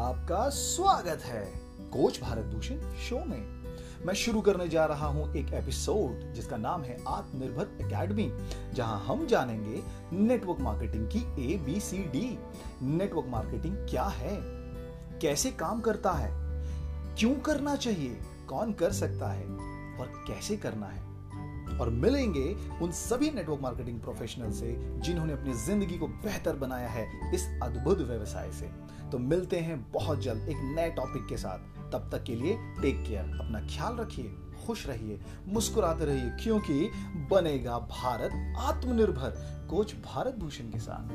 आपका स्वागत है कोच भारत भूषण शो में। मैं शुरू करने जा रहा हूँ एक एपिसोड जिसका नाम है आत्मनिर्भर एकेडमी जहाँ हम जानेंगे नेटवर्क मार्केटिंग की A B C D network marketing क्या है? कैसे काम करता है? क्यों करना चाहिए? कौन कर सकता है? और कैसे करना है? और मिलेंगे उन सभी नेटवर्क मार्केटिंग प्रोफेशनल से जिन्होंने अपनी ज़िंदगी को बेहतर बनाया है इस अद्भुत व्यवसाय से। तो मिलते हैं बहुत जल्द एक नए टॉपिक के साथ। तब तक के लिए टेक केयर अपना ख्याल रखिए, खुश रहिए, मुस्कुराते रहिए, क्योंकि बनेगा भारत आत्मनिर्भर। कोच भारत भूषण के साथ।